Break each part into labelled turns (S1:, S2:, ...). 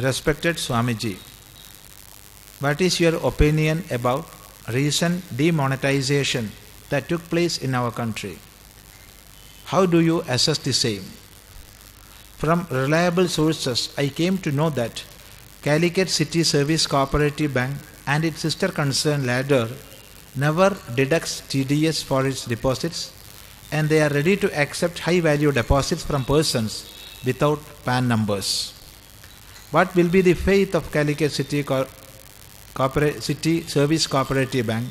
S1: Respected Swamiji, what is your opinion about recent demonetization that took place in our country? How do you assess the same? From reliable sources, I came to know that Calicut City Service Cooperative Bank and its sister concern Ladder never deducts TDS for its deposits and they are ready to accept high value deposits from persons without PAN numbers. What will be the fate of Calicut City, Co- Corporate City Service Cooperative Bank,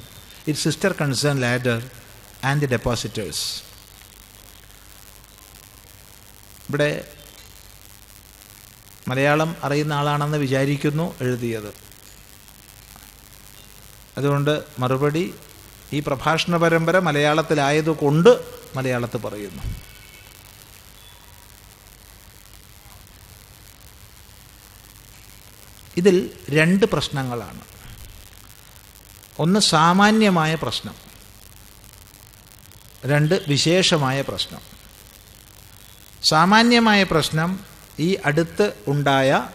S1: its sister concern Ladder, and the depositors? ഇവിടെ മലയാളം അറിയുന്ന ആളാണെന്ന് വിചാരിക്കുന്നു എഴുതിയത് അതുകൊണ്ട് മറുപടി ഈ പ്രഭാഷണ പരമ്പര മലയാളത്തിലായതുകൊണ്ട് മലയാളത്തിൽ പറയുന്നു ഇതിൽ രണ്ട് പ്രശ്നങ്ങളാണ്. ഒന്ന് സാമാന്യമായ പ്രശ്നം. രണ്ട് വിശേഷമായ പ്രശ്നം. സാമാന്യമായ പ്രശ്നം ഈ അടുത്ത് ഉണ്ടായ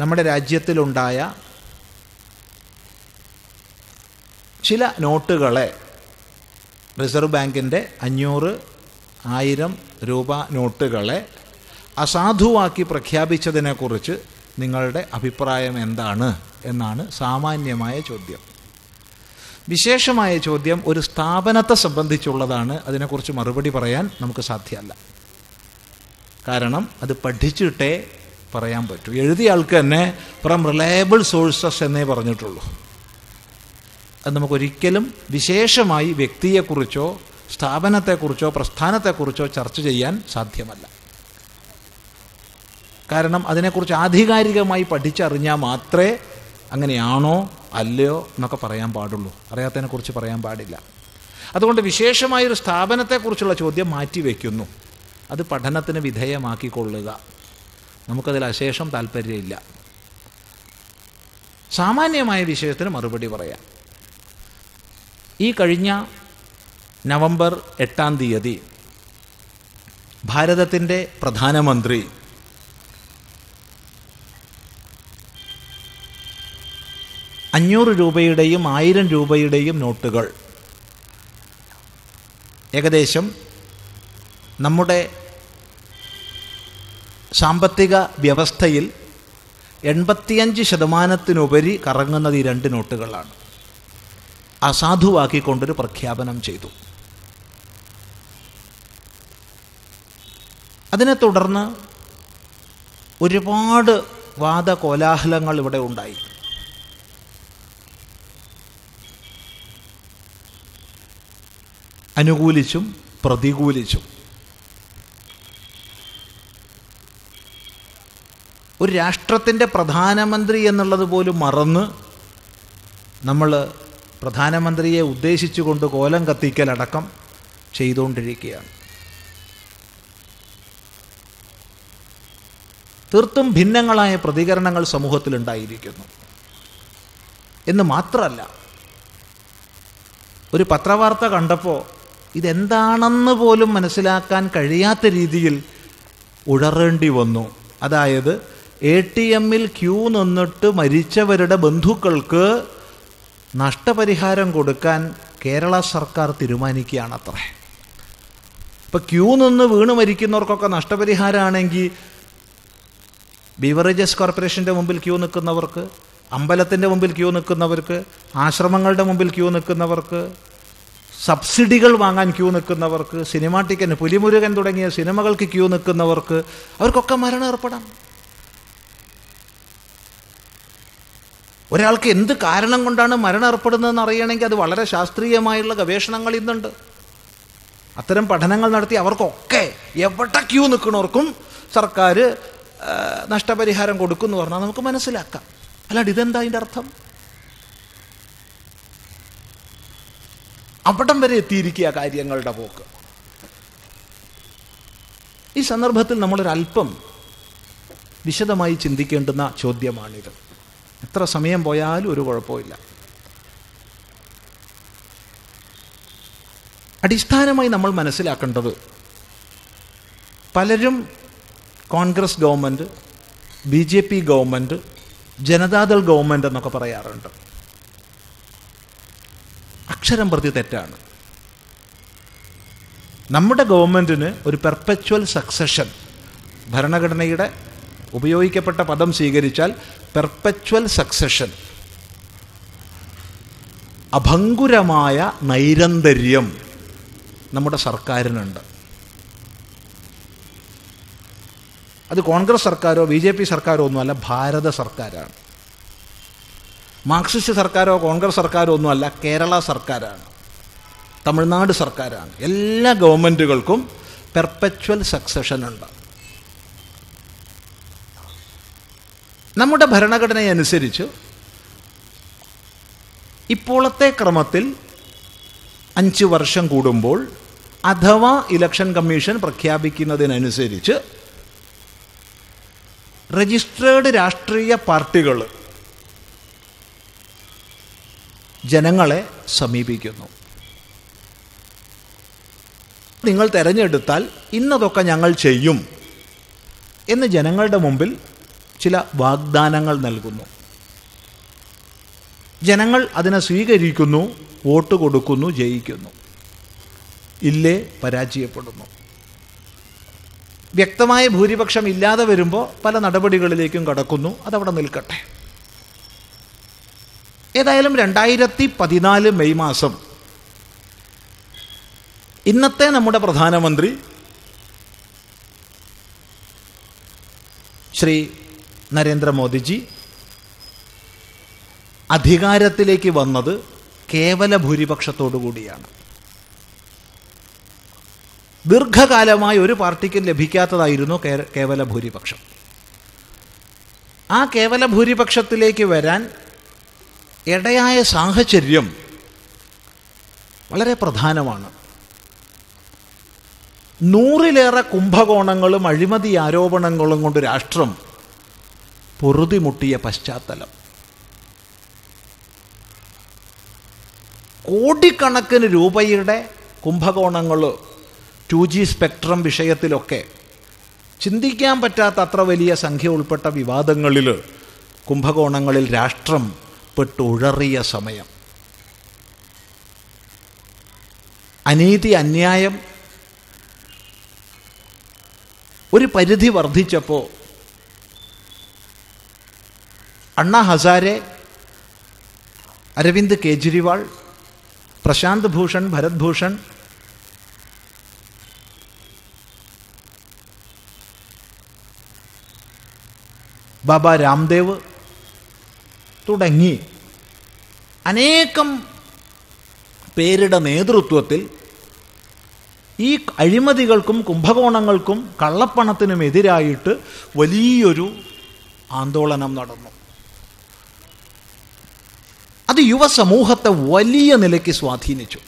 S1: നമ്മുടെ രാജ്യത്തിലുണ്ടായ ചില നോട്ടുകളെ റിസർവ് ബാങ്കിന്റെ അഞ്ഞൂറ് ആയിരം രൂപ നോട്ടുകളെ അസാധുവാക്കി പ്രഖ്യാപിച്ചതിനെക്കുറിച്ച് നിങ്ങളുടെ അഭിപ്രായം എന്താണ് എന്നാണ് സാമാന്യമായ ചോദ്യം. വിശേഷമായ ചോദ്യം ഒരു സ്ഥാപനത്തെ സംബന്ധിച്ചുള്ളതാണ്. അതിനെക്കുറിച്ച് മറുപടി പറയാൻ നമുക്ക് സാധ്യമല്ല. കാരണം അത് പഠിച്ചിട്ടേ പറയാൻ പറ്റൂ. എഴുതിയ ആൾക്ക് തന്നെ ഫ്രം റിലയബിൾ സോഴ്സസ് എന്നേ പറഞ്ഞിട്ടുള്ളൂ. അത് നമുക്കൊരിക്കലും വിശേഷമായി വ്യക്തിയെക്കുറിച്ചോ സ്ഥാപനത്തെക്കുറിച്ചോ പ്രസ്ഥാനത്തെക്കുറിച്ചോ ചർച്ച ചെയ്യാൻ സാധ്യമല്ല. കാരണം അതിനെക്കുറിച്ച് ആധികാരികമായി പഠിച്ചറിഞ്ഞാൽ മാത്രമേ അങ്ങനെയാണോ അല്ലയോ എന്നൊക്കെ പറയാൻ പാടുള്ളൂ. അറിയാത്തതിനെക്കുറിച്ച് പറയാൻ പാടില്ല. അതുകൊണ്ട് വിശേഷമായൊരു സ്ഥാപനത്തെക്കുറിച്ചുള്ള ചോദ്യം മാറ്റിവെക്കുന്നു അത് പഠനത്തിന് വിധേയമാക്കിക്കൊള്ളുക. നമുക്കതിൽ അശേഷം താല്പര്യമില്ല. സാമാന്യമായ വിഷയത്തിന് മറുപടി പറയാം. ഈ കഴിഞ്ഞ നവംബർ എട്ടാം തീയതി ഭാരതത്തിന്റെ പ്രധാനമന്ത്രി അഞ്ഞൂറ് രൂപയുടെയും ആയിരം രൂപയുടെയും നോട്ടുകൾ. ഏകദേശം നമ്മുടെ സാമ്പത്തിക വ്യവസ്ഥയിൽ എൺപത്തിയഞ്ച് ശതമാനത്തിനുപരി കറങ്ങുന്നത് ഈ രണ്ട് നോട്ടുകളാണ്. അസാധുവാക്കിക്കൊണ്ടൊരു പ്രഖ്യാപനം ചെയ്തു. അതിനെ തുടർന്ന് ഒരുപാട് വാദ വാദകോലാഹലങ്ങൾ ഇവിടെ ഉണ്ടായി. അനുകൂലിച്ചും പ്രതികൂലിച്ചും. ഒരു രാഷ്ട്രത്തിന്റെ പ്രധാനമന്ത്രി എന്നുള്ളത് പോലും മറന്ന് നമ്മൾ പ്രധാനമന്ത്രിയെ ഉദ്ദേശിച്ചുകൊണ്ട് കോലം കത്തിക്കലടക്കം ചെയ്തുകൊണ്ടിരിക്കുകയാണ്. തീർത്തും ഭിന്നങ്ങളായ പ്രതികരണങ്ങൾ സമൂഹത്തിലുണ്ടായിരിക്കുന്നു. എന്ന് മാത്രമല്ല ഒരു പത്രവാർത്ത കണ്ടപ്പോൾ ഇതെന്താണെന്ന് പോലും മനസ്സിലാക്കാൻ കഴിയാത്ത രീതിയിൽ ഉഴറേണ്ടി വന്നു. അതായത് എ ടി എമ്മിൽ ക്യൂ നിന്നിട്ട് മരിച്ചവരുടെ ബന്ധുക്കൾക്ക് നഷ്ടപരിഹാരം കൊടുക്കാൻ കേരള സർക്കാർ തീരുമാനിക്കുകയാണത്രേ. ഇപ്പം ക്യൂ നിന്ന് വീണ് മരിക്കുന്നവർക്കൊക്കെ നഷ്ടപരിഹാരമാണെങ്കിൽ ബീവറേജസ് കോർപ്പറേഷന്റെ മുമ്പിൽ ക്യൂ നിൽക്കുന്നവർക്ക് അമ്പലത്തിന്റെ മുമ്പിൽ ക്യൂ നിൽക്കുന്നവർക്ക് ആശ്രമങ്ങളുടെ മുമ്പിൽ ക്യൂ നിൽക്കുന്നവർക്ക് സബ്സിഡികൾ വാങ്ങാൻ ക്യൂ നിൽക്കുന്നവർക്ക് സിനിമാ ടിക്കറ്റ് പുലിമുരുകൻ തുടങ്ങിയ സിനിമകൾക്ക് ക്യൂ നിൽക്കുന്നവർക്ക് അവർക്കൊക്കെ മരണം ഏർപ്പെടാം. ഒരാൾക്ക് എന്ത് കാരണം കൊണ്ടാണ് മരണം ഏർപ്പെടുന്നതെന്ന് അറിയണമെങ്കിൽ അത് വളരെ ശാസ്ത്രീയമായുള്ള ഗവേഷണങ്ങൾ ഇന്നുണ്ട്. അത്തരം പഠനങ്ങൾ നടത്തി അവർക്കൊക്കെ എവിടെ ക്യൂ നിൽക്കുന്നവർക്കും സർക്കാർ നഷ്ടപരിഹാരം കൊടുക്കുമെന്ന് പറഞ്ഞാൽ നമുക്ക് മനസ്സിലാക്കാം. അല്ലാണ്ട് ഇതെന്താ അതിന്റെ അർത്ഥം? അവിടം വരെ എത്തിയിരിക്കുക കാര്യങ്ങളുടെ പോക്ക്. ഈ സന്ദർഭത്തിൽ നമ്മളൊരല്പം വിശദമായി ചിന്തിക്കേണ്ടുന്ന ചോദ്യമാണിത്. എത്ര സമയം പോയാലും ഒരു കുഴപ്പമില്ല അടിസ്ഥാനമായി നമ്മൾ മനസ്സിലാക്കേണ്ടത് പലരും Congress government B J P government Janata Dal government എന്നൊക്കെ പറയാറുണ്ട്. അക്ഷരം പ്രതി തെറ്റാണ്. നമ്മുടെ ഗവൺമെന്റിന് ഒരു പെർപ്പച്വൽ സക്സഷൻ ഭരണഘടനയുടെ ഉപയോഗിക്കപ്പെട്ട പദം സ്വീകരിച്ചാൽ പെർപ്പച്വൽ സക്സഷൻ അഭങ്കുരമായ നൈരന്തര്യം നമ്മുടെ സർക്കാരിനുണ്ട്. അത് കോൺഗ്രസ് സർക്കാരോ ബി ജെ പി സർക്കാരോ ഒന്നുമല്ല ഭാരത സർക്കാരാണ്. മാർക്സിസ്റ്റ് സർക്കാരോ കോൺഗ്രസ് സർക്കാരോ ഒന്നുമല്ല കേരള സർക്കാരാണ്. തമിഴ്നാട് സർക്കാരാണ്. എല്ലാ ഗവൺമെന്റുകൾക്കും പെർപ്പച്വൽ സക്സഷൻ ഉണ്ട്. നമ്മുടെ ഭരണഘടനയനുസരിച്ച് ഇപ്പോഴത്തെ ക്രമത്തിൽ അഞ്ച് വർഷം കൂടുമ്പോൾ അഥവാ ഇലക്ഷൻ കമ്മീഷൻ പ്രഖ്യാപിക്കുന്നതിനനുസരിച്ച് രജിസ്ട്രേഡ് രാഷ്ട്രീയ പാർട്ടികൾ ജനങ്ങളെ സമീപിക്കുന്നു. നിങ്ങൾ തിരഞ്ഞെടുത്താൽ ഇന്നതൊക്കെ ഞങ്ങൾ ചെയ്യും എന്ന് ജനങ്ങളുടെ മുമ്പിൽ ചില വാഗ്ദാനങ്ങൾ നൽകുന്നു. ജനങ്ങൾ അതിനെ സ്വീകരിക്കുന്നു വോട്ട് കൊടുക്കുന്നു ജയിക്കുന്നു. ഇല്ലേ പരാജയപ്പെടുന്നു. വ്യക്തമായ ഭൂരിപക്ഷം ഇല്ലാതെ വരുമ്പോൾ പല നടപടികളിലേക്കും കടക്കുന്നു അതവിടെ നിൽക്കട്ടെ. ഏതായാലും രണ്ടായിരത്തി പതിനാല് മെയ് മാസം. ഇന്നത്തെ നമ്മുടെ പ്രധാനമന്ത്രി ശ്രീ നരേന്ദ്രമോദിജി അധികാരത്തിലേക്ക് വന്നത് കേവല ഭൂരിപക്ഷത്തോടു കൂടിയാണ്. ദീർഘകാലമായി ഒരു പാർട്ടിക്കും ലഭിക്കാത്തതായിരുന്നു കേവല ഭൂരിപക്ഷം. ആ കേവല ഭൂരിപക്ഷത്തിലേക്ക് വരാൻ ഇടയായ സാഹചര്യം വളരെ പ്രധാനമാണ്. നൂറിലേറെ കുംഭകോണങ്ങളും അഴിമതി ആരോപണങ്ങളും കൊണ്ട് രാഷ്ട്രം പൊറുതിമുട്ടിയ പശ്ചാത്തലം. കോടിക്കണക്കിന് രൂപയുടെ കുംഭകോണങ്ങൾ ടു ജി സ്പെക്ട്രം വിഷയത്തിലൊക്കെ ചിന്തിക്കാൻ പറ്റാത്ത അത്ര വലിയ സംഖ്യ ഉൾപ്പെട്ട വിവാദങ്ങളിൽ കുംഭകോണങ്ങളിൽ രാഷ്ട്രം പെട്ടുഴറിയ സമയം. അനീതി അന്യായം ഒരു പരിധി വർദ്ധിച്ചപ്പോൾ അണ്ണ ഹസാരെ അരവിന്ദ് കേജ്രിവാൾ പ്രശാന്ത് ഭൂഷൺ ഭരത് ഭൂഷൺ ബാബ രാംദേവ് തുടങ്ങി. അനേകം പേരുടെ നേതൃത്വത്തിൽ ഈ അഴിമതികൾക്കും കുംഭകോണങ്ങൾക്കും കള്ളപ്പണത്തിനുമെതിരായിട്ട് വലിയൊരു ആന്തോളനം നടന്നു. അത് യുവസമൂഹത്തെ വലിയ നിലയ്ക്ക് സ്വാധീനിച്ചു.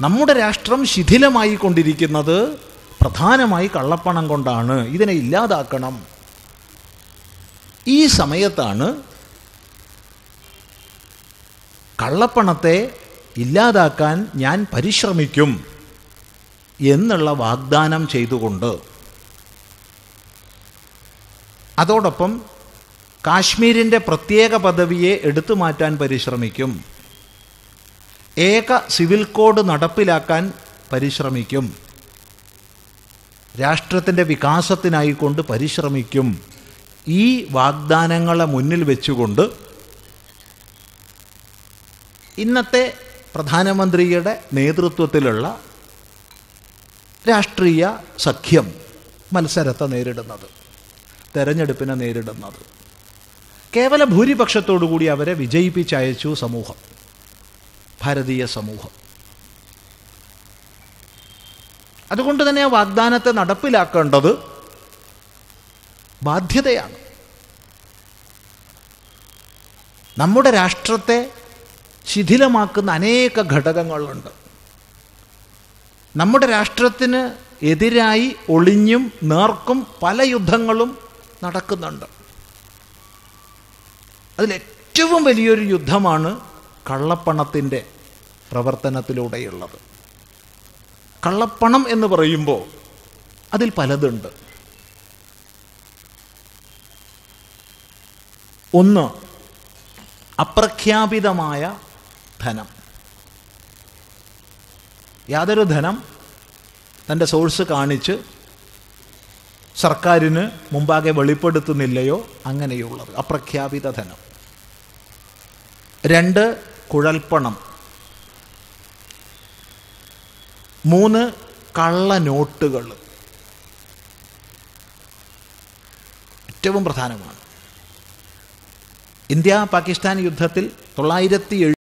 S1: നമ്മുടെ രാഷ്ട്രം ശിഥിലമായി കൊണ്ടിരിക്കുന്നത് പ്രധാനമായി കള്ളപ്പണം കൊണ്ടാണ്. ഇതിനെ ഇല്ലാതാക്കണം. ഈ സമയത്താണ് കള്ളപ്പണത്തെ ഇല്ലാതാക്കാൻ ഞാൻ പരിശ്രമിക്കും എന്നുള്ള വാഗ്ദാനം ചെയ്തുകൊണ്ട്. അതോടൊപ്പം കാശ്മീരിന്റെ പ്രത്യേക പദവിയെ എടുത്തു മാറ്റാൻ പരിശ്രമിക്കും. ഏക സിവിൽ കോഡ് നടപ്പിലാക്കാൻ പരിശ്രമിക്കും. രാഷ്ട്രത്തിന്റെ വികാസത്തിനായിക്കൊണ്ട് പരിശ്രമിക്കും. ഈ വാഗ്ദാനങ്ങളെ മുന്നിൽ വെച്ചുകൊണ്ട് ഇന്നത്തെ പ്രധാനമന്ത്രിയുടെ നേതൃത്വത്തിലുള്ള രാഷ്ട്രീയ സഖ്യം മത്സരത്തെ നേരിടുന്നത് തെരഞ്ഞെടുപ്പിനെ നേരിടുന്നത്. കേവല ഭൂരിപക്ഷത്തോടുകൂടി അവരെ വിജയിപ്പിച്ചയച്ചു സമൂഹം ഭാരതീയ സമൂഹം. അതുകൊണ്ട് തന്നെ ആ വാഗ്ദാനത്തെ നടപ്പിലാക്കേണ്ടത് ബാധ്യതയാണ്. നമ്മുടെ രാഷ്ട്രത്തെ ശിഥിലമാക്കുന്ന അനേക ഘടകങ്ങളുണ്ട്. നമ്മുടെ രാഷ്ട്രത്തിന് എതിരായി ഒളിഞ്ഞും നേർക്കും പല യുദ്ധങ്ങളും നടക്കുന്നുണ്ട്. അതിലേറ്റവും വലിയൊരു യുദ്ധമാണ് കള്ളപ്പണത്തിന്റെ പ്രവർത്തനത്തിലൂടെയുള്ളത്. കള്ളപ്പണം എന്ന് പറയുമ്പോൾ അതിൽ പലതുണ്ട്. ഒന്ന് അപ്രഖ്യാപിതമായ ധനം. യാതൊരു ധനം തന്റെ സോഴ്സ് കാണിച്ച് സർക്കാരിന് മുമ്പാകെ വെളിപ്പെടുത്തുന്നില്ലയോ അങ്ങനെയുള്ളത്. അപ്രഖ്യാപിത ധനം. രണ്ട് കുഴൽപ്പണം. മൂന്ന് കള്ള നോട്ടുകൾ. ഏറ്റവും പ്രധാനമാണ്. ഇന്ത്യ പാകിസ്ഥാൻ യുദ്ധത്തിൽ തൊള്ളായിരത്തി ഏഴ്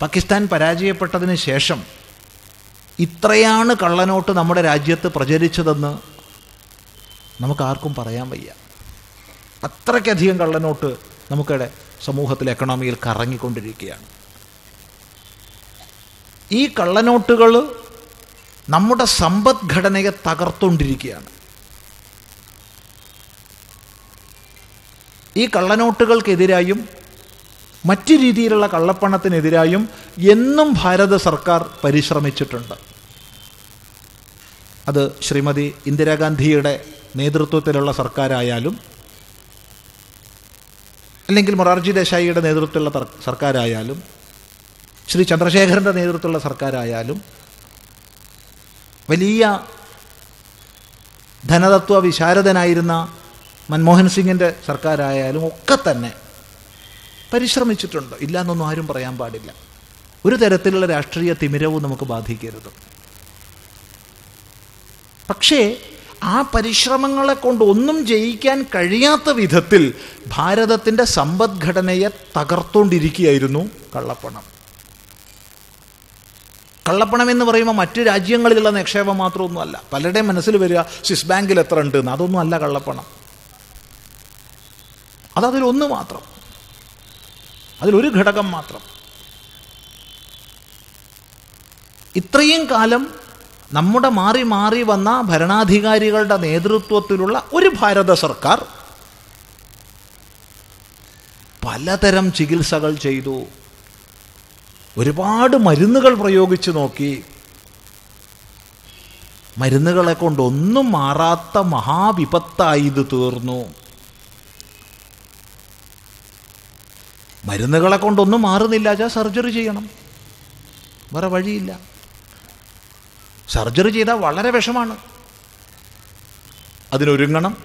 S1: പാകിസ്ഥാൻ പരാജയപ്പെട്ടതിന് ശേഷം ഇത്രയാണ് കള്ളനോട്ട് നമ്മുടെ രാജ്യത്ത് പ്രചരിച്ചതെന്ന് നമുക്ക് ആർക്കും പറയാൻ വയ്യ. അത്രയ്ക്കധികം കള്ളനോട്ട് നമുക്കിടെ സമൂഹത്തിൽ എക്കണോമിയിൽ കറങ്ങിക്കൊണ്ടിരിക്കുകയാണ്. ഈ കള്ളനോട്ടുകൾ നമ്മുടെ സമ്പദ്ഘടനയെ തകർത്തുകൊണ്ടിരിക്കുകയാണ് ഈ കള്ളനോട്ടുകൾക്കെതിരായും മറ്റു രീതിയിലുള്ള കള്ളപ്പണത്തിനെതിരായും എന്നും ഭാരത സർക്കാർ പരിശ്രമിച്ചിട്ടുണ്ട്. അത് ശ്രീമതി ഇന്ദിരാഗാന്ധിയുടെ നേതൃത്വത്തിലുള്ള സർക്കാരായാലും അല്ലെങ്കിൽ മൊറാർജി ദേശായിയുടെ നേതൃത്വത്തിലുള്ള സർക്കാരായാലും ശ്രീ ചന്ദ്രശേഖരന്റെ നേതൃത്വത്തിലുള്ള സർക്കാരായാലും വലിയ ധനതത്വ വിശാരദനായിരുന്ന മൻമോഹൻ സിംഗിന്റെ സർക്കാരായാലും ഒക്കെ തന്നെ പരിശ്രമിച്ചിട്ടുണ്ട്. ഇല്ല എന്നൊന്നും ആരും പറയാൻ പാടില്ല. ഒരു തരത്തിലുള്ള രാഷ്ട്രീയ തിമിരവും നമുക്ക് ബാധിക്കരുത്. പക്ഷേ ആ പരിശ്രമങ്ങളെ കൊണ്ട് ഒന്നും ജയിക്കാൻ കഴിയാത്ത വിധത്തിൽ ഭാരതത്തിന്റെ സമ്പദ്ഘടനയെ തകർത്തുകൊണ്ടിരിക്കുകയായിരുന്നു കള്ളപ്പണം. കള്ളപ്പണം എന്ന് പറയുമ്പോൾ മറ്റു രാജ്യങ്ങളിലുള്ള നിക്ഷേപം മാത്രമൊന്നുമല്ല. പലരുടെയും മനസ്സിൽ വരിക സ്വിസ് ബാങ്കിൽ എത്ര ഉണ്ട്? എന്ന്. അതൊന്നും അല്ല കള്ളപ്പണം. അതതിലൊന്ന് മാത്രം. അതിലൊരു ഘടകം മാത്രം. ഇത്രയും കാലം നമ്മുടെ മാറി മാറി വന്ന ഭരണാധികാരികളുടെ നേതൃത്വത്തിലുള്ള ഒരു ഭാരത സർക്കാർ പലതരം ചികിത്സകൾ ചെയ്തു. ഒരുപാട് മരുന്നുകൾ പ്രയോഗിച്ചു നോക്കി. മരുന്നുകളെ കൊണ്ടൊന്നും മാറാത്ത മഹാവിപത്തായി ഇത് തീർന്നു. മരുന്നുകളെ കൊണ്ടൊന്നും മാറുന്നില്ല. വെച്ചാൽ സർജറി ചെയ്യണം. വേറെ വഴിയില്ല. സർജറി ചെയ്താൽ വളരെ വിഷമാണ്. അതിനൊരുങ്ങണം.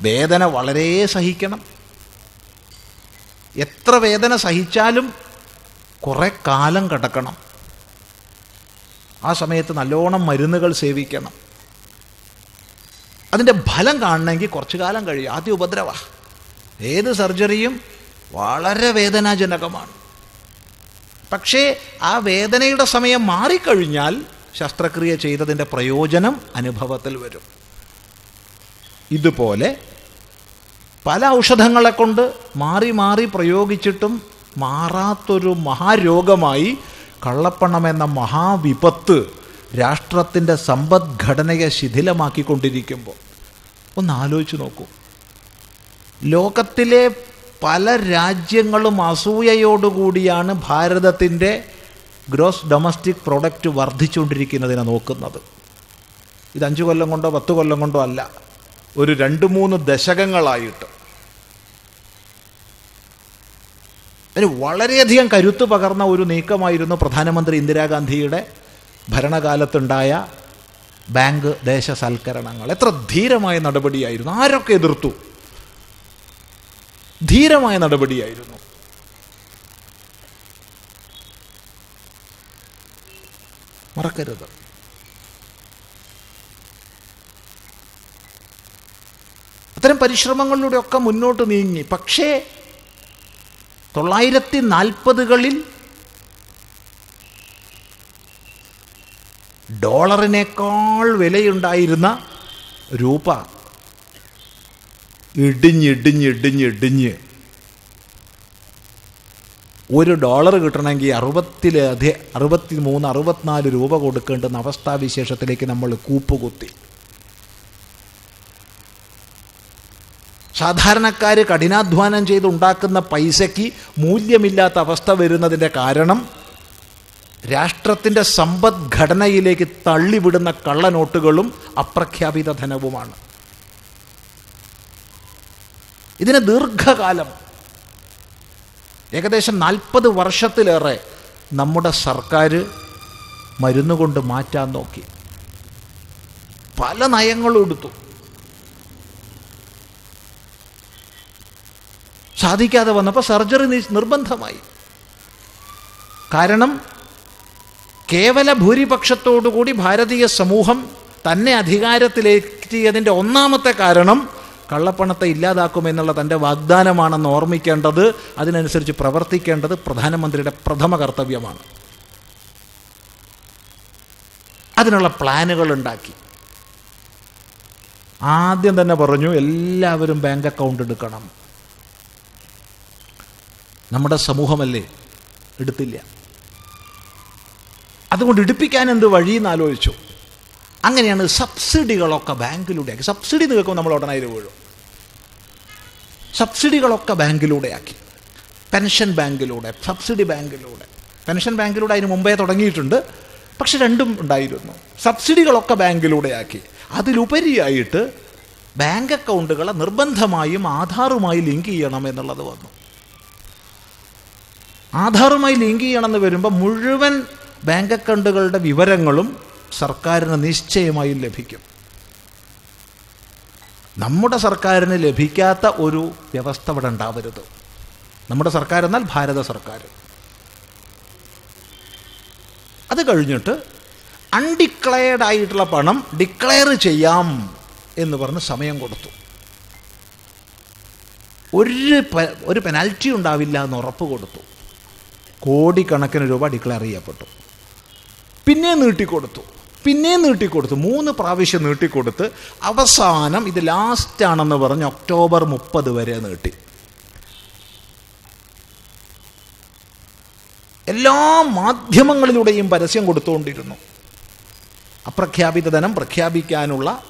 S1: വേദന വളരെ സഹിക്കണം. എത്ര വേദന സഹിച്ചാലും കുറേ കാലം കിടക്കണം. ആ സമയത്ത് നല്ലോണം മരുന്നുകൾ സേവിക്കണം. അതിന്റെ ഫലം കാണണമെങ്കിൽ കുറച്ചു കാലം കഴിയും. ആദ്യ ഉപദ്രവ. ഏത് സർജറിയും വളരെ വേദനാജനകമാണ്. പക്ഷേ ആ വേദനയുടെ സമയം മാറിക്കഴിഞ്ഞാൽ ശസ്ത്രക്രിയ ചെയ്തതിന്റെ പ്രയോജനം അനുഭവത്തിൽ വരും. ഇതുപോലെ പല ഔഷധങ്ങളെ കൊണ്ട് മാറി മാറി പ്രയോഗിച്ചിട്ടും മാറാത്തൊരു മഹാരോഗമായി കള്ളപ്പണം എന്ന മഹാവിപത്ത് രാഷ്ട്രത്തിന്റെ സമ്പദ്ഘടനയെ ശിഥിലമാക്കിക്കൊണ്ടിരിക്കുമ്പോൾ ഒന്ന് ആലോചിച്ച് നോക്കൂ. ലോകത്തിലെ പല രാജ്യങ്ങളും അസൂയയോടുകൂടിയാണ് ഭാരതത്തിന്റെ ഗ്രോസ് ഡൊമസ്റ്റിക് പ്രൊഡക്റ്റ് വർദ്ധിച്ചുകൊണ്ടിരിക്കുന്നതിനെ നോക്കുന്നത്. ഇത് അഞ്ച് കൊല്ലം കൊണ്ടോ പത്ത് കൊല്ലം കൊണ്ടോ അല്ല. ഒരു രണ്ട് മൂന്ന് ദശകങ്ങളായിട്ട്. അതിന് വളരെയധികം കരുത്ത് പകർന്ന ഒരു നീക്കമായിരുന്നു പ്രധാനമന്ത്രി ഇന്ദിരാഗാന്ധിയുടെ ഭരണകാലത്തുണ്ടായ ബാങ്ക് ദേശസൽക്കരണങ്ങൾ എത്ര ധീരമായ നടപടിയായിരുന്നു. ആരൊക്കെ എതിർത്തു? ധീരമായ നടപടിയായിരുന്നു. മറക്കരുത്. അത്തരം പരിശ്രമങ്ങളിലൂടെയൊക്കെ മുന്നോട്ട് നീങ്ങി. പക്ഷേ തൊള്ളായിരത്തി നാൽപ്പതുകളിൽ ഡോളറിനേക്കാൾ വിലയുണ്ടായിരുന്ന രൂപ ഇടിഞ്ഞിടിഞ്ഞിടിഞ്ഞിടിഞ്ഞ് ഒരു ഡോളർ കിട്ടണമെങ്കിൽ അറുപത്തിലധികം അറുപത്തി മൂന്ന് അറുപത്തിനാല് രൂപ കൊടുക്കേണ്ടുന്ന അവസ്ഥാവിശേഷത്തിലേക്ക് നമ്മൾ കൂപ്പുകുത്തി. സാധാരണക്കാർ കഠിനാധ്വാനം ചെയ്ത് ഉണ്ടാക്കുന്ന പൈസയ്ക്ക് മൂല്യമില്ലാത്ത അവസ്ഥ വരുന്നതിന്റെ കാരണം രാഷ്ട്രത്തിന്റെ സമ്പദ്ഘടനയിലേക്ക് തള്ളിവിടുന്ന കള്ളനോട്ടുകളും അപ്രഖ്യാപിത ധനവുമാണ്.
S2: ഇതിന് ദീർഘകാലം. ഏകദേശം നാൽപ്പത് വർഷത്തിലേറെ നമ്മുടെ സർക്കാർ മരുന്ന് കൊണ്ട് മാറ്റാൻ നോക്കി. പല നയങ്ങളും എടുത്തു. സാധിക്കാതെ വന്നപ്പോൾ സർജറി നിർബന്ധമായി. കാരണം കേവല ഭൂരിപക്ഷത്തോടുകൂടി ഭാരതീയ സമൂഹം തന്നെ അധികാരത്തിലെത്തിയതിന്റെ ഒന്നാമത്തെ കാരണം കള്ളപ്പണത്തെ ഇല്ലാതാക്കുമെന്നുള്ള തന്റെ വാഗ്ദാനമാണെന്ന് ഓർമ്മിക്കേണ്ടത് അതിനനുസരിച്ച് പ്രവർത്തിക്കേണ്ടത് പ്രധാനമന്ത്രിയുടെ പ്രഥമ കർത്തവ്യമാണ്. അതിനുള്ള പ്ലാനുകൾ ഉണ്ടാക്കി. ആദ്യം തന്നെ പറഞ്ഞു എല്ലാവരും ബാങ്ക് അക്കൗണ്ട് എടുക്കണം. നമ്മുടെ സമൂഹമല്ലേ? എടുത്തില്ല. അതുകൊണ്ട് ഇടിപ്പിക്കാൻ എന്ത് വഴിയെന്ന് ആലോചിച്ചു. അങ്ങനെയാണ് സബ്സിഡികളൊക്കെ ബാങ്കിലൂടെ സബ്സിഡി നിൽക്കുമ്പോൾ നമ്മൾ ഉടനായി വീഴും. സബ്സിഡികളൊക്കെ ബാങ്കിലൂടെ ആക്കി പെൻഷൻ ബാങ്കിലൂടെ സബ്സിഡി ബാങ്കിലൂടെ. പെൻഷൻ ബാങ്കിലൂടെ അതിന് മുമ്പേ തുടങ്ങിയിട്ടുണ്ട്. പക്ഷെ രണ്ടും ഉണ്ടായിരുന്നു. സബ്സിഡികളൊക്കെ ബാങ്കിലൂടെ ആക്കി അതിലുപരിയായിട്ട് ബാങ്ക് അക്കൗണ്ടുകളെ നിർബന്ധമായും ആധാറുമായി ലിങ്ക് ചെയ്യണം എന്നുള്ളത് വന്നു. ആധാറുമായി ലിങ്ക് ചെയ്യണമെന്ന് വരുമ്പോൾ മുഴുവൻ ബാങ്ക് അക്കൗണ്ടുകളുടെ വിവരങ്ങളും സർക്കാരിന് നിശ്ചയമായും ലഭിക്കും. നമ്മുടെ സർക്കാരിന് ലഭിക്കാത്ത ഒരു വ്യവസ്ഥ ഇവിടെ ഉണ്ടാവരുത്. നമ്മുടെ സർക്കാർ എന്നാൽ ഭാരത സർക്കാർ. അത് കഴിഞ്ഞിട്ട് അൺഡിക്ലെയർഡ് ആയിട്ടുള്ള പണം ഡിക്ലെയർ ചെയ്യാം എന്ന് പറഞ്ഞ് സമയം കൊടുത്തു. ഒരു ഒരു പെനാൽറ്റി ഉണ്ടാവില്ല എന്ന് ഉറപ്പ് കൊടുത്തു. കോടിക്കണക്കിന് രൂപ ഡിക്ലെയർ ചെയ്യപ്പെട്ടു. പിന്നെ നീട്ടിക്കൊടുത്തു. പിന്നെ നീട്ടിക്കൊടുത്തു. മൂന്ന് പ്രാവശ്യം നീട്ടിക്കൊടുത്ത് അവസാനം ഇത് ലാസ്റ്റ് ആണെന്ന് പറഞ്ഞ് ഒക്ടോബർ മുപ്പത് വരെ നീട്ടി. എല്ലാ മാധ്യമങ്ങളിലൂടെയും പരസ്യം കൊടുത്തുകൊണ്ടിരുന്നു. അപ്രഖ്യാപിത ധനം പ്രഖ്യാപിക്കാനുള്ള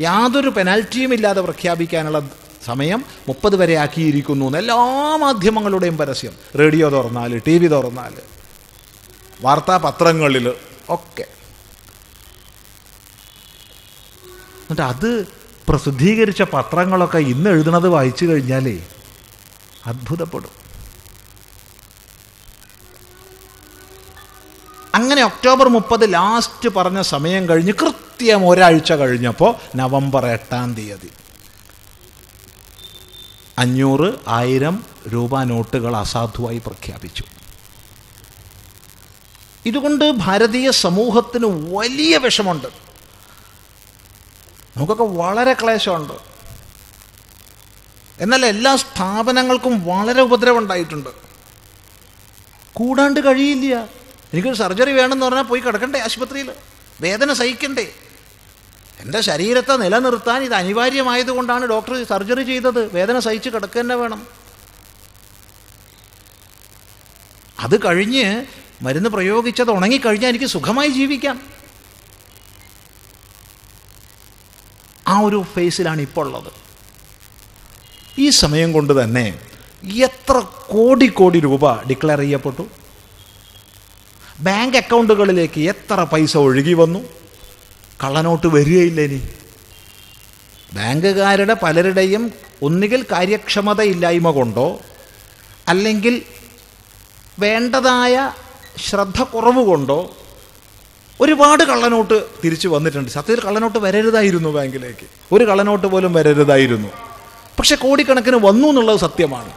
S2: യാതൊരു പെനാൽറ്റിയും ഇല്ലാതെ പ്രഖ്യാപിക്കാനുള്ള സമയം മുപ്പത് വരെ ആക്കിയിരിക്കുന്നു എന്ന് എല്ലാ മാധ്യമങ്ങളുടെയും പരസ്യം. റേഡിയോ തുറന്നാൽ ടി വി തുറന്നാൽ വാർത്താപത്രങ്ങളിൽ ഒക്കെ. എന്നിട്ട് അത് പ്രസിദ്ധീകരിച്ച പത്രങ്ങളൊക്കെ ഇന്ന് എഴുതുന്നത് വായിച്ചു കഴിഞ്ഞാലേ അത്ഭുതപ്പെടും. അങ്ങനെ ഒക്ടോബർ മുപ്പത് ലാസ്റ്റ് പറഞ്ഞ സമയം കഴിഞ്ഞ് കൃത്യം ഒരാഴ്ച കഴിഞ്ഞപ്പോൾ നവംബർ എട്ടാം തീയതി. അഞ്ഞൂറ് ആയിരം രൂപ നോട്ടുകൾ അസാധുവായി പ്രഖ്യാപിച്ചു. ഇതുകൊണ്ട് ഭാരതീയ സമൂഹത്തിന് വലിയ വിഷമുണ്ട് നമുക്കൊക്കെ വളരെ ക്ലേശമുണ്ട്. എന്നാൽ എല്ലാ സ്ഥാപനങ്ങൾക്കും വളരെ ഉപദ്രവം ഉണ്ടായിട്ടുണ്ട് കൂടാണ്ട് കഴിയില്ല. എനിക്കൊരു സർജറി വേണമെന്ന് പറഞ്ഞാൽ പോയി കിടക്കണ്ടേ ആശുപത്രിയിൽ? വേദന സഹിക്കണ്ടേ? എന്റെ ശരീരത്തെ നിലനിർത്താൻ ഇത് അനിവാര്യമായതുകൊണ്ടാണ് ഡോക്ടർ സർജറി ചെയ്തത്. വേദന സഹിച്ച് കിടക്കുക തന്നെ വേണം. അത് കഴിഞ്ഞ് മരുന്ന് പ്രയോഗിച്ചത് ഉണങ്ങിക്കഴിഞ്ഞാൽ എനിക്ക് സുഖമായി ജീവിക്കാം. ആ ഒരു ഫേസിലാണ് ഇപ്പോൾ ഉള്ളത്. ഈ സമയം കൊണ്ട് തന്നെ എത്ര കോടി കോടി രൂപ ഡിക്ലെയർ ചെയ്യപ്പെട്ടു? ബാങ്ക് അക്കൗണ്ടുകളിലേക്ക് എത്ര പൈസ ഒഴുകി വന്നു? കള്ളനോട്ട് വരികയില്ല ഇനി? ബാങ്കുകാരുടെ പലരുടെയും ഒന്നുകിൽ കാര്യക്ഷമതയില്ലായ്മ കൊണ്ടോ അല്ലെങ്കിൽ വേണ്ടതായ ശ്രദ്ധ കുറവ് കൊണ്ടോ ഒരുപാട് കള്ളനോട്ട് തിരിച്ചു വന്നിട്ടുണ്ട്. സത്യത്തിൽ കള്ളനോട്ട് വരരുതായിരുന്നു ബാങ്കിലേക്ക്. ഒരു കള്ളനോട്ട് പോലും വരരുതായിരുന്നു. പക്ഷെ കോടിക്കണക്കിന് വന്നു എന്നുള്ളത് സത്യമാണ്.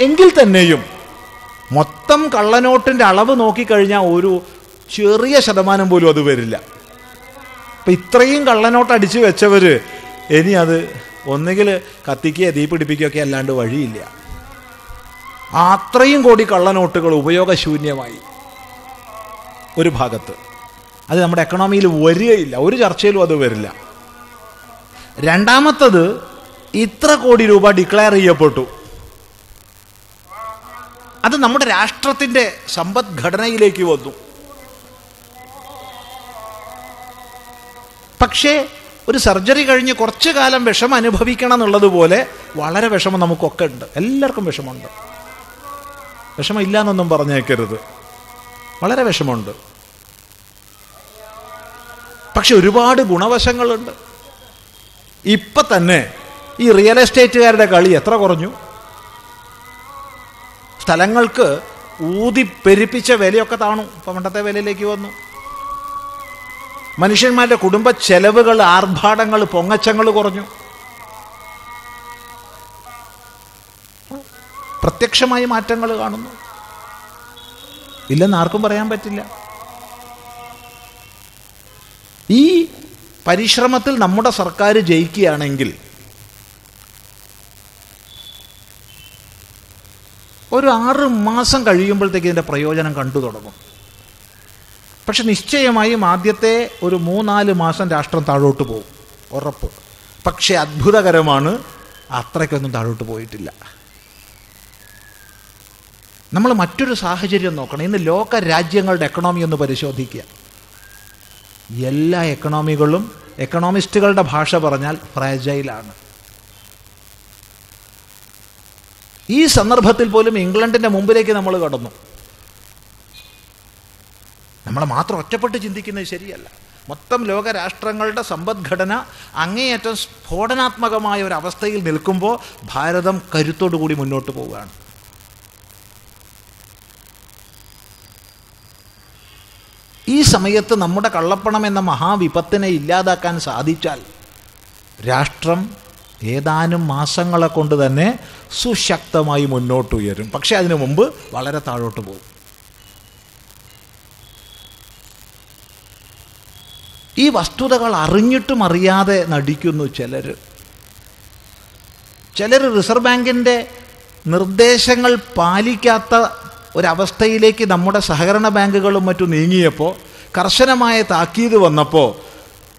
S2: എങ്കിൽ തന്നെയും മൊത്തം കള്ളനോട്ടിന്റെ അളവ് നോക്കിക്കഴിഞ്ഞാൽ ഒരു ചെറിയ ശതമാനം പോലും അത് വരില്ല. അപ്പം ഇത്രയും കള്ളനോട്ട് അടിച്ചു വെച്ചവർ ഇനി അത് ഒന്നുകിൽ കത്തിക്കുകയോ തീ പിടിപ്പിക്കുകയൊക്കെ അല്ലാണ്ട് വഴിയില്ല. അത്രയും കോടി കള്ളനോട്ടുകൾ ഉപയോഗശൂന്യമായി. ഒരു ഭാഗത്ത്. അത് നമ്മുടെ എക്കണോമിയിൽ വരികയില്ല. ഒരു ചർച്ചയിലും അത് വരില്ല. രണ്ടാമത്തത് ഇത്ര കോടി രൂപ ഡിക്ലെയർ ചെയ്യപ്പെട്ടു. അത് നമ്മുടെ രാഷ്ട്രത്തിന്റെ സമ്പദ്ഘടനയിലേക്ക് വന്നു. പക്ഷേ ഒരു സർജറി കഴിഞ്ഞ് കുറച്ചു കാലം വിഷമം അനുഭവിക്കണം എന്നുള്ളതുപോലെ വളരെ വിഷമം നമുക്കൊക്കെ ഉണ്ട്. എല്ലാവർക്കും വിഷമമുണ്ട്. വിഷമം ഇല്ല എന്നൊന്നും പറഞ്ഞേക്കരുത്. വളരെ വിഷമമുണ്ട്. പക്ഷെ ഒരുപാട് ഗുണവശങ്ങളുണ്ട്. ഇപ്പം തന്നെ ഈ റിയൽ എസ്റ്റേറ്റുകാരുടെ കളി എത്ര കുറഞ്ഞു? സ്ഥലങ്ങൾക്ക് ഊതി പെരുപ്പിച്ച വിലയൊക്കെ താണു. പണ്ടത്തെ വിലയിലേക്ക് വന്നു. മനുഷ്യന്മാരുടെ കുടുംബ ചെലവുകൾ ആർഭാടങ്ങൾ പൊങ്ങച്ചങ്ങൾ കുറഞ്ഞു. പ്രത്യക്ഷമായി മാറ്റങ്ങൾ കാണുന്നു. ഇല്ലെന്ന് ആർക്കും പറയാൻ പറ്റില്ല. ഈ പരിശ്രമത്തിൽ നമ്മുടെ സർക്കാർ ജയിക്കുകയാണെങ്കിൽ ഒരു ആറ് മാസം കഴിയുമ്പോഴത്തേക്ക് ഇതിന്റെ പ്രയോജനം കണ്ടു തുടങ്ങും. പക്ഷെ നിശ്ചയമായും ആദ്യത്തെ ഒരു മൂന്നാൽ മാസം രാഷ്ട്രം താഴോട്ട് പോകും. ഉറപ്പ്. പക്ഷേ അത്ഭുതകരമാണ് അത്രയ്ക്കൊന്നും താഴോട്ട് പോയിട്ടില്ല. നമ്മൾ മറ്റൊരു സാഹചര്യം നോക്കണം. ഇന്ന് ലോക രാജ്യങ്ങളുടെ എക്കണോമി ഒന്ന് പരിശോധിക്കുക. എല്ലാ എക്കണോമികളും എക്കണോമിസ്റ്റുകളുടെ ഭാഷ പറഞ്ഞാൽ ഫ്രാജൈലാണ് ഈ സന്ദർഭത്തിൽ പോലും ഇംഗ്ലണ്ടിന്റെ മുമ്പിലേക്ക് നമ്മൾ കടന്നു. നമ്മൾ മാത്രം ഒറ്റപ്പെട്ട് ചിന്തിക്കുന്നത് ശരിയല്ല. മൊത്തം ലോകരാഷ്ട്രങ്ങളുടെ സമ്പദ്ഘടന അങ്ങേയറ്റം സ്ഫോടനാത്മകമായ ഒരു അവസ്ഥയിൽ നിൽക്കുമ്പോൾ ഭാരതം കരുത്തോടു കൂടി മുന്നോട്ട് പോവുകയാണ്. ഈ സമയത്ത് നമ്മുടെ കള്ളപ്പണം എന്ന മഹാവിപത്തിനെ ഇല്ലാതാക്കാൻ സാധിച്ചാൽ രാഷ്ട്രം ഏതാനും മാസങ്ങളെ കൊണ്ട് തന്നെ സുശക്തമായി മുന്നോട്ട് ഉയരും പക്ഷേ അതിനു മുമ്പ് വളരെ താഴോട്ട് പോകും. ഈ വസ്തുതകൾ അറിഞ്ഞിട്ടും അറിയാതെ നടിക്കുന്നു ചിലർ ചിലർ റിസർവ് ബാങ്കിന്റെ നിർദ്ദേശങ്ങൾ പാലിക്കാത്ത ഒരവസ്ഥയിലേക്ക് നമ്മുടെ സഹകരണ ബാങ്കുകളും മറ്റും നീങ്ങിയപ്പോൾ കർശനമായ താക്കീത് വന്നപ്പോൾ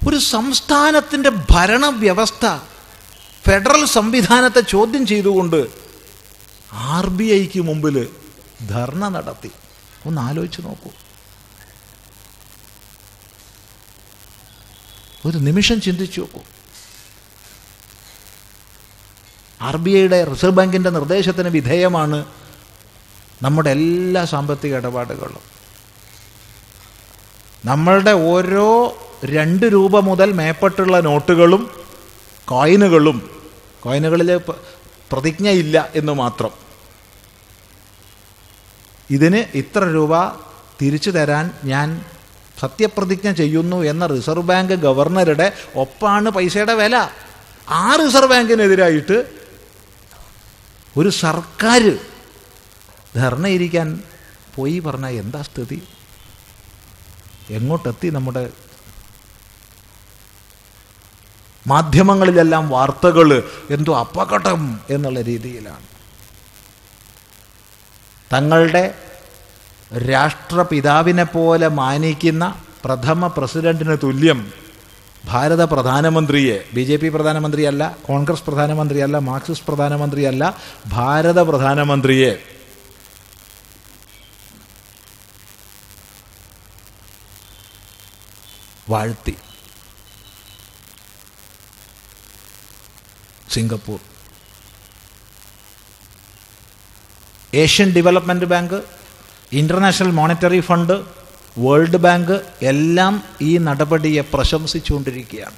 S2: ഒരു സംസ്ഥാനത്തിന്റെ ഭരണവ്യവസ്ഥ ഫെഡറൽ സംവിധാനത്തെ ചോദ്യം ചെയ്തുകൊണ്ട് ആർ ബി ഐക്ക് മുമ്പിൽ ധർണ നടത്തി. ഒന്ന് ആലോചിച്ച് നോക്കൂ. ഒരു നിമിഷം ചിന്തിച്ചു നോക്കൂ. ആർ ബി ഐയുടെ റിസർവ് ബാങ്കിന്റെ നിർദ്ദേശത്തിന് വിധേയമാണ് നമ്മുടെ എല്ലാ സാമ്പത്തിക ഇടപാടുകളും. നമ്മളുടെ ഓരോ രണ്ട് രൂപ മുതൽ മേപ്പെട്ടുള്ള നോട്ടുകളും കോയിനുകളും കോയിനുകളിൽ പ്രതിജ്ഞയില്ല എന്ന് മാത്രം. ഇതിന് ഇത്ര രൂപ തിരിച്ചു തരാൻ ഞാൻ സത്യപ്രതിജ്ഞ ചെയ്യുന്നു എന്ന റിസർവ് ബാങ്ക് ഗവർണറുടെ ഒപ്പാണ് പൈസയുടെ വില. ആ റിസർവ് ബാങ്കിനെതിരായിട്ട് ഒരു സർക്കാർ ധർണയിരിക്കാൻ പോയി പറഞ്ഞാൽ എന്താ സ്ഥിതി? എങ്ങോട്ടെത്തി നമ്മുടെ മാധ്യമങ്ങളിലെല്ലാം വാർത്തകൾ? എന്തോ അപകടം എന്നുള്ള രീതിയിലാണ്. തങ്ങളുടെ രാഷ്ട്രപിതാവിനെ പോലെ മാനിക്കുന്ന പ്രഥമ പ്രസിഡന്റിന് തുല്യം ഭാരത പ്രധാനമന്ത്രിയെ ബി ജെ പി പ്രധാനമന്ത്രിയല്ല കോൺഗ്രസ് പ്രധാനമന്ത്രിയല്ല മാർക്സിസ്റ്റ് പ്രധാനമന്ത്രിയല്ല ഭാരത പ്രധാനമന്ത്രിയെ വാഴ്ത്തി. Singapore. Asian development bank international monetary fund world bank എല്ലാം ഈ നടപടിയെ പ്രശംസിച്ചുകൊണ്ടിരിക്കുകയാണ്.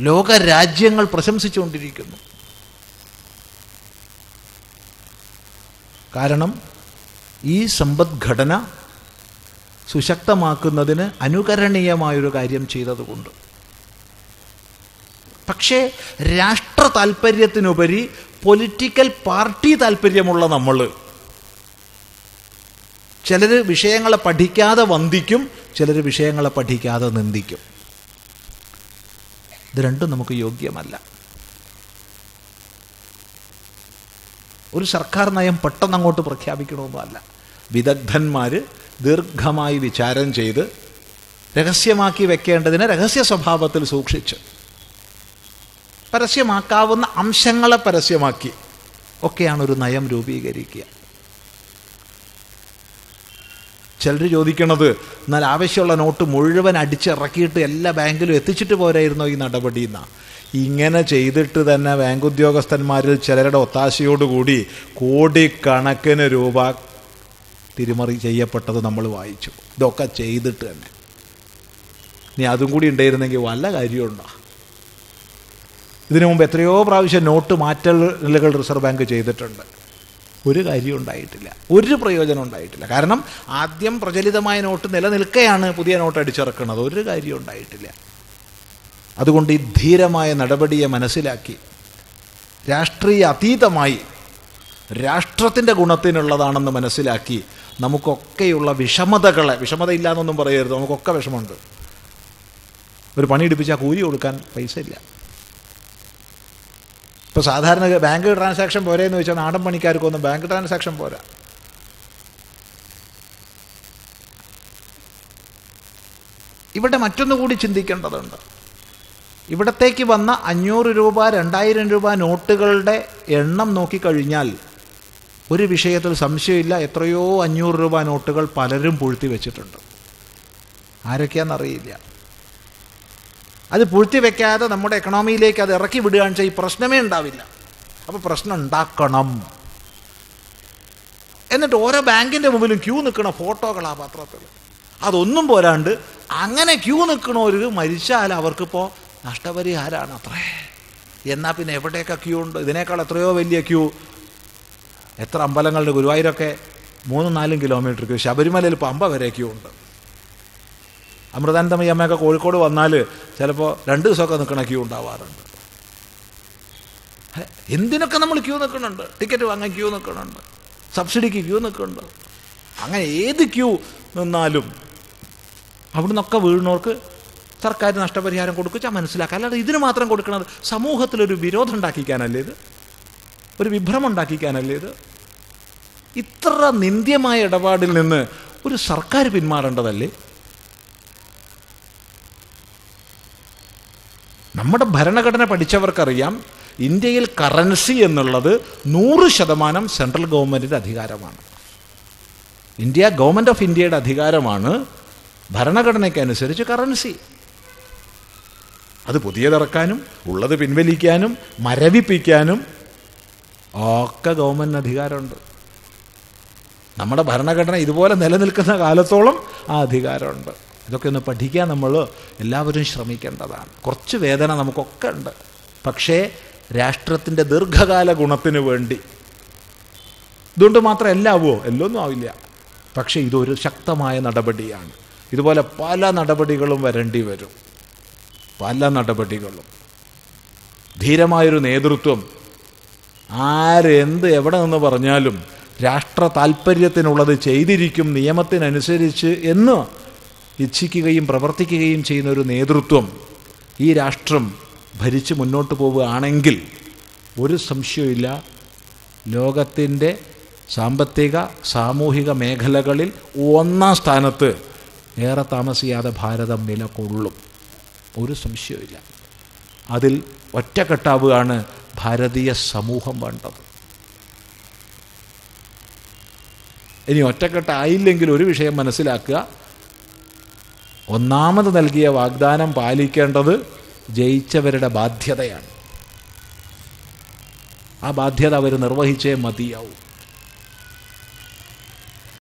S2: ലോക രാജ്യങ്ങൾ പ്രശംസിച്ചുകൊണ്ടിരിക്കുന്നു. കാരണം ഈ സമ്പദ്ഘടന സുശക്തമാക്കുന്നതിന് അനുകരണീയമായൊരു കാര്യം ചെയ്തതുകൊണ്ട്. പക്ഷേ രാഷ്ട്ര താല്പര്യത്തിനുപരി പൊളിറ്റിക്കൽ പാർട്ടി താല്പര്യമുള്ള നമ്മൾ ചിലർ വിഷയങ്ങളെ പഠിക്കാതെ വന്ദിക്കും ചിലർ വിഷയങ്ങളെ പഠിക്കാതെ നിന്ദിക്കും. ഇത് രണ്ടും നമുക്ക് യോഗ്യമല്ല. ഒരു സർക്കാർ നയം പെട്ടെന്ന് അങ്ങോട്ട് പ്രഖ്യാപിക്കണമെന്നല്ല. വിദഗ്ധന്മാർ ദീർഘമായി വിചാരം ചെയ്ത് രഹസ്യമാക്കി വെക്കേണ്ടതിനെ രഹസ്യ സ്വഭാവത്തിൽ സൂക്ഷിച്ച്. പരസ്യമാക്കാവുന്ന അംശങ്ങളെ പരസ്യമാക്കി ഒക്കെയാണ് ഒരു നയം രൂപീകരിക്കുക. ചിലർ ചോദിക്കണത് എന്നാൽ ആവശ്യമുള്ള നോട്ട് മുഴുവൻ അടിച്ചിറക്കിയിട്ട് എല്ലാ ബാങ്കിലും എത്തിച്ചിട്ട് പോരായിരുന്നോ ഈ നടപടി എന്നാ? ഇങ്ങനെ ചെയ്തിട്ട് തന്നെ ബാങ്ക് ഉദ്യോഗസ്ഥന്മാരിൽ ചിലരുടെ ഒത്താശയോടുകൂടി കോടിക്കണക്കിന് രൂപ തിരിമറി ചെയ്യപ്പെട്ടത് നമ്മൾ വായിച്ചു. ഇതൊക്കെ ചെയ്തിട്ട് തന്നെ. ഇനി അതും കൂടി ഉണ്ടായിരുന്നെങ്കിൽ വല്ല കാര്യമുണ്ടോ ഇതിനു മുമ്പ് എത്രയോ പ്രാവശ്യം നോട്ട് മാറ്റലുകൾ റിസർവ് ബാങ്ക് ചെയ്തിട്ടുണ്ട്. ഒരു കാര്യം ഉണ്ടായിട്ടില്ല. ഒരു പ്രയോജനം ഉണ്ടായിട്ടില്ല. കാരണം ആദ്യം പ്രചലിതമായ നോട്ട് നിലനിൽക്കെയാണ് പുതിയ നോട്ട് അടിച്ചിറക്കുന്നത്. ഒരു കാര്യം ഉണ്ടായിട്ടില്ല. അതുകൊണ്ട് ഈ ധീരമായ നടപടിയെ മനസ്സിലാക്കി രാഷ്ട്രീയ അതീതമായി രാഷ്ട്രത്തിന്റെ ഗുണത്തിനുള്ളതാണെന്ന് മനസ്സിലാക്കി നമുക്കൊക്കെയുള്ള വിഷമതകളെ വിഷമതയില്ല എന്നൊന്നും പറയരുത് നമുക്കൊക്കെ വിഷമമുണ്ട്. ഒരു പണി എടുപ്പിച്ചാൽ കൂലി കൊടുക്കാൻ പൈസ ഇല്ല. ഇപ്പോൾ സാധാരണ ബാങ്ക് ട്രാൻസാക്ഷൻ പോരെയെന്ന് വെച്ചാൽ നാടൻ പണിക്കാർക്കൊന്നും ബാങ്ക് ട്രാൻസാക്ഷൻ പോരാ. ഇവിടെ മറ്റൊന്നു കൂടി ചിന്തിക്കേണ്ടതുണ്ട്. ഇവിടത്തേക്ക് വന്ന അഞ്ഞൂറ് രൂപ രണ്ടായിരം രൂപ നോട്ടുകളുടെ എണ്ണം നോക്കിക്കഴിഞ്ഞാൽ ഒരു വിഷയത്തിൽ സംശയമില്ല. എത്രയോ അഞ്ഞൂറ് രൂപ നോട്ടുകൾ പലരും പൂഴ്ത്തി വെച്ചിട്ടുണ്ട്. ആരൊക്കെയാണെന്നറിയില്ല. അത് പൂഴ്ത്തി വെക്കാതെ നമ്മുടെ എക്കണോമിയിലേക്ക് അത് ഇറക്കി വിടുകയാണെന്ന് വെച്ചാൽ ഈ പ്രശ്നമേ ഉണ്ടാവില്ല. അപ്പോൾ പ്രശ്നം ഉണ്ടാക്കണം. എന്നിട്ട് ഓരോ ബാങ്കിന്റെ മുമ്പിലും ക്യൂ നിൽക്കണ ഫോട്ടോകളാണ് പത്രത്തിൽ അതൊന്നും പോരാണ്ട് അങ്ങനെ ക്യൂ നിൽക്കണവർ മരിച്ചാൽ അവർക്കിപ്പോൾ നഷ്ടപരിഹാരമാണ് അത്രേ. എന്നാൽ പിന്നെ എവിടെയൊക്കെ ക്യൂ ഉണ്ട്? ഇതിനേക്കാൾ എത്രയോ വലിയ ക്യൂ? എത്ര അമ്പലങ്ങളുടെ ഗുരുവായൂരൊക്കെ മൂന്നും നാലും കിലോമീറ്റർ ശബരിമലയിൽ പമ്പ വരെ ക്യൂ ഉണ്ട്. അമൃതാനന്ദമയി അമ്മയൊക്കെ കോഴിക്കോട് വന്നാൽ ചിലപ്പോൾ രണ്ട് ദിവസമൊക്കെ നിൽക്കണ ക്യൂ ഉണ്ടാവാറുണ്ട്. എന്തിനൊക്കെ നമ്മൾ ക്യൂ നിൽക്കുന്നുണ്ട് ടിക്കറ്റ് വാങ്ങാൻ ക്യൂ നിൽക്കുന്നുണ്ട് സബ്സിഡിക്ക് ക്യൂ നിൽക്കുന്നുണ്ട് അങ്ങനെ ഏത് ക്യൂ നിന്നാലും അവിടെ നിന്നൊക്കെ വീഴുന്നവർക്ക് സർക്കാർ നഷ്ടപരിഹാരം കൊടുക്കുക മനസ്സിലാക്കുക. അല്ലാതെ ഇതിന് മാത്രം കൊടുക്കുന്നത് സമൂഹത്തിലൊരു വിരോധം ഉണ്ടാക്കിക്കാനല്ലേ ഇത്? ഒരു വിഭ്രമം ഉണ്ടാക്കിക്കാനല്ലേ ഇത്? ഇത്ര നിന്ദ്യമായ ഇടപാടിൽ നിന്ന് ഒരു സർക്കാർ പിന്മാറേണ്ടതല്ലേ? നമ്മുടെ ഭരണഘടന പഠിച്ചവർക്കറിയാം ഇന്ത്യയിൽ കറൻസി എന്നുള്ളത് നൂറ് ശതമാനം സെൻട്രൽ ഗവൺമെന്റിന്റെ അധികാരമാണ്. ഇന്ത്യ ഗവൺമെന്റ് ഓഫ് ഇന്ത്യയുടെ അധികാരമാണ് ഭരണഘടനയ്ക്കനുസരിച്ച് കറൻസി. അത് പുതിയതിറക്കാനും ഉള്ളത് പിൻവലിക്കാനും മരവിപ്പിക്കാനും ഒക്കെ ഗവൺമെന്റിന് അധികാരമുണ്ട്. നമ്മുടെ ഭരണഘടന ഇതുപോലെ നിലനിൽക്കുന്ന കാലത്തോളം ആ അധികാരമുണ്ട്. ഇതൊക്കെ ഒന്ന് പഠിക്കാൻ നമ്മൾ എല്ലാവരും ശ്രമിക്കേണ്ടതാണ്. കുറച്ച് വേദന നമുക്കൊക്കെ ഉണ്ട്. പക്ഷേ രാഷ്ട്രത്തിന്റെ ദീർഘകാല ഗുണത്തിന് വേണ്ടി. ഇതുകൊണ്ട് മാത്രം എല്ലാം ആവുമോ എല്ലൊന്നും ആവില്ല. പക്ഷേ ഇതൊരു ശക്തമായ നടപടിയാണ്. ഇതുപോലെ പല നടപടികളും വരേണ്ടി വരും. പല നടപടികളും. ധീരമായൊരു നേതൃത്വം ആരെന്ത് എവിടെ നിന്ന് പറഞ്ഞാലും രാഷ്ട്ര താല്പര്യത്തിനുള്ളത് ചെയ്തിരിക്കും നിയമത്തിനനുസരിച്ച് എന്ന് ഇച്ഛിക്കുകയും പ്രവർത്തിക്കുകയും ചെയ്യുന്ന ഒരു നേതൃത്വം ഈ രാഷ്ട്രം ഭരിച്ച് മുന്നോട്ട് പോവുകയാണെങ്കിൽ ഒരു സംശയമില്ല ലോകത്തിന്റെ സാമ്പത്തിക സാമൂഹിക മേഖലകളിൽ ഒന്നാം സ്ഥാനത്ത് ഏറെ താമസിയാതെ ഭാരതം നിലകൊള്ളും. ഒരു സംശയമില്ല അതിൽ ഒറ്റക്കെട്ടാവുകയാണ് ഭാരതീയ സമൂഹം വേണ്ടത്. ഇനി ഒറ്റക്കെട്ടായില്ലെങ്കിൽ ഒരു വിഷയം മനസ്സിലാക്കുക. ഒന്നാമത് നൽകിയ വാഗ്ദാനം പാലിക്കേണ്ടത് ജയിച്ചവരുടെ ബാധ്യതയാണ്. ആ ബാധ്യത അവർ നിർവഹിച്ചേ മതിയാവും.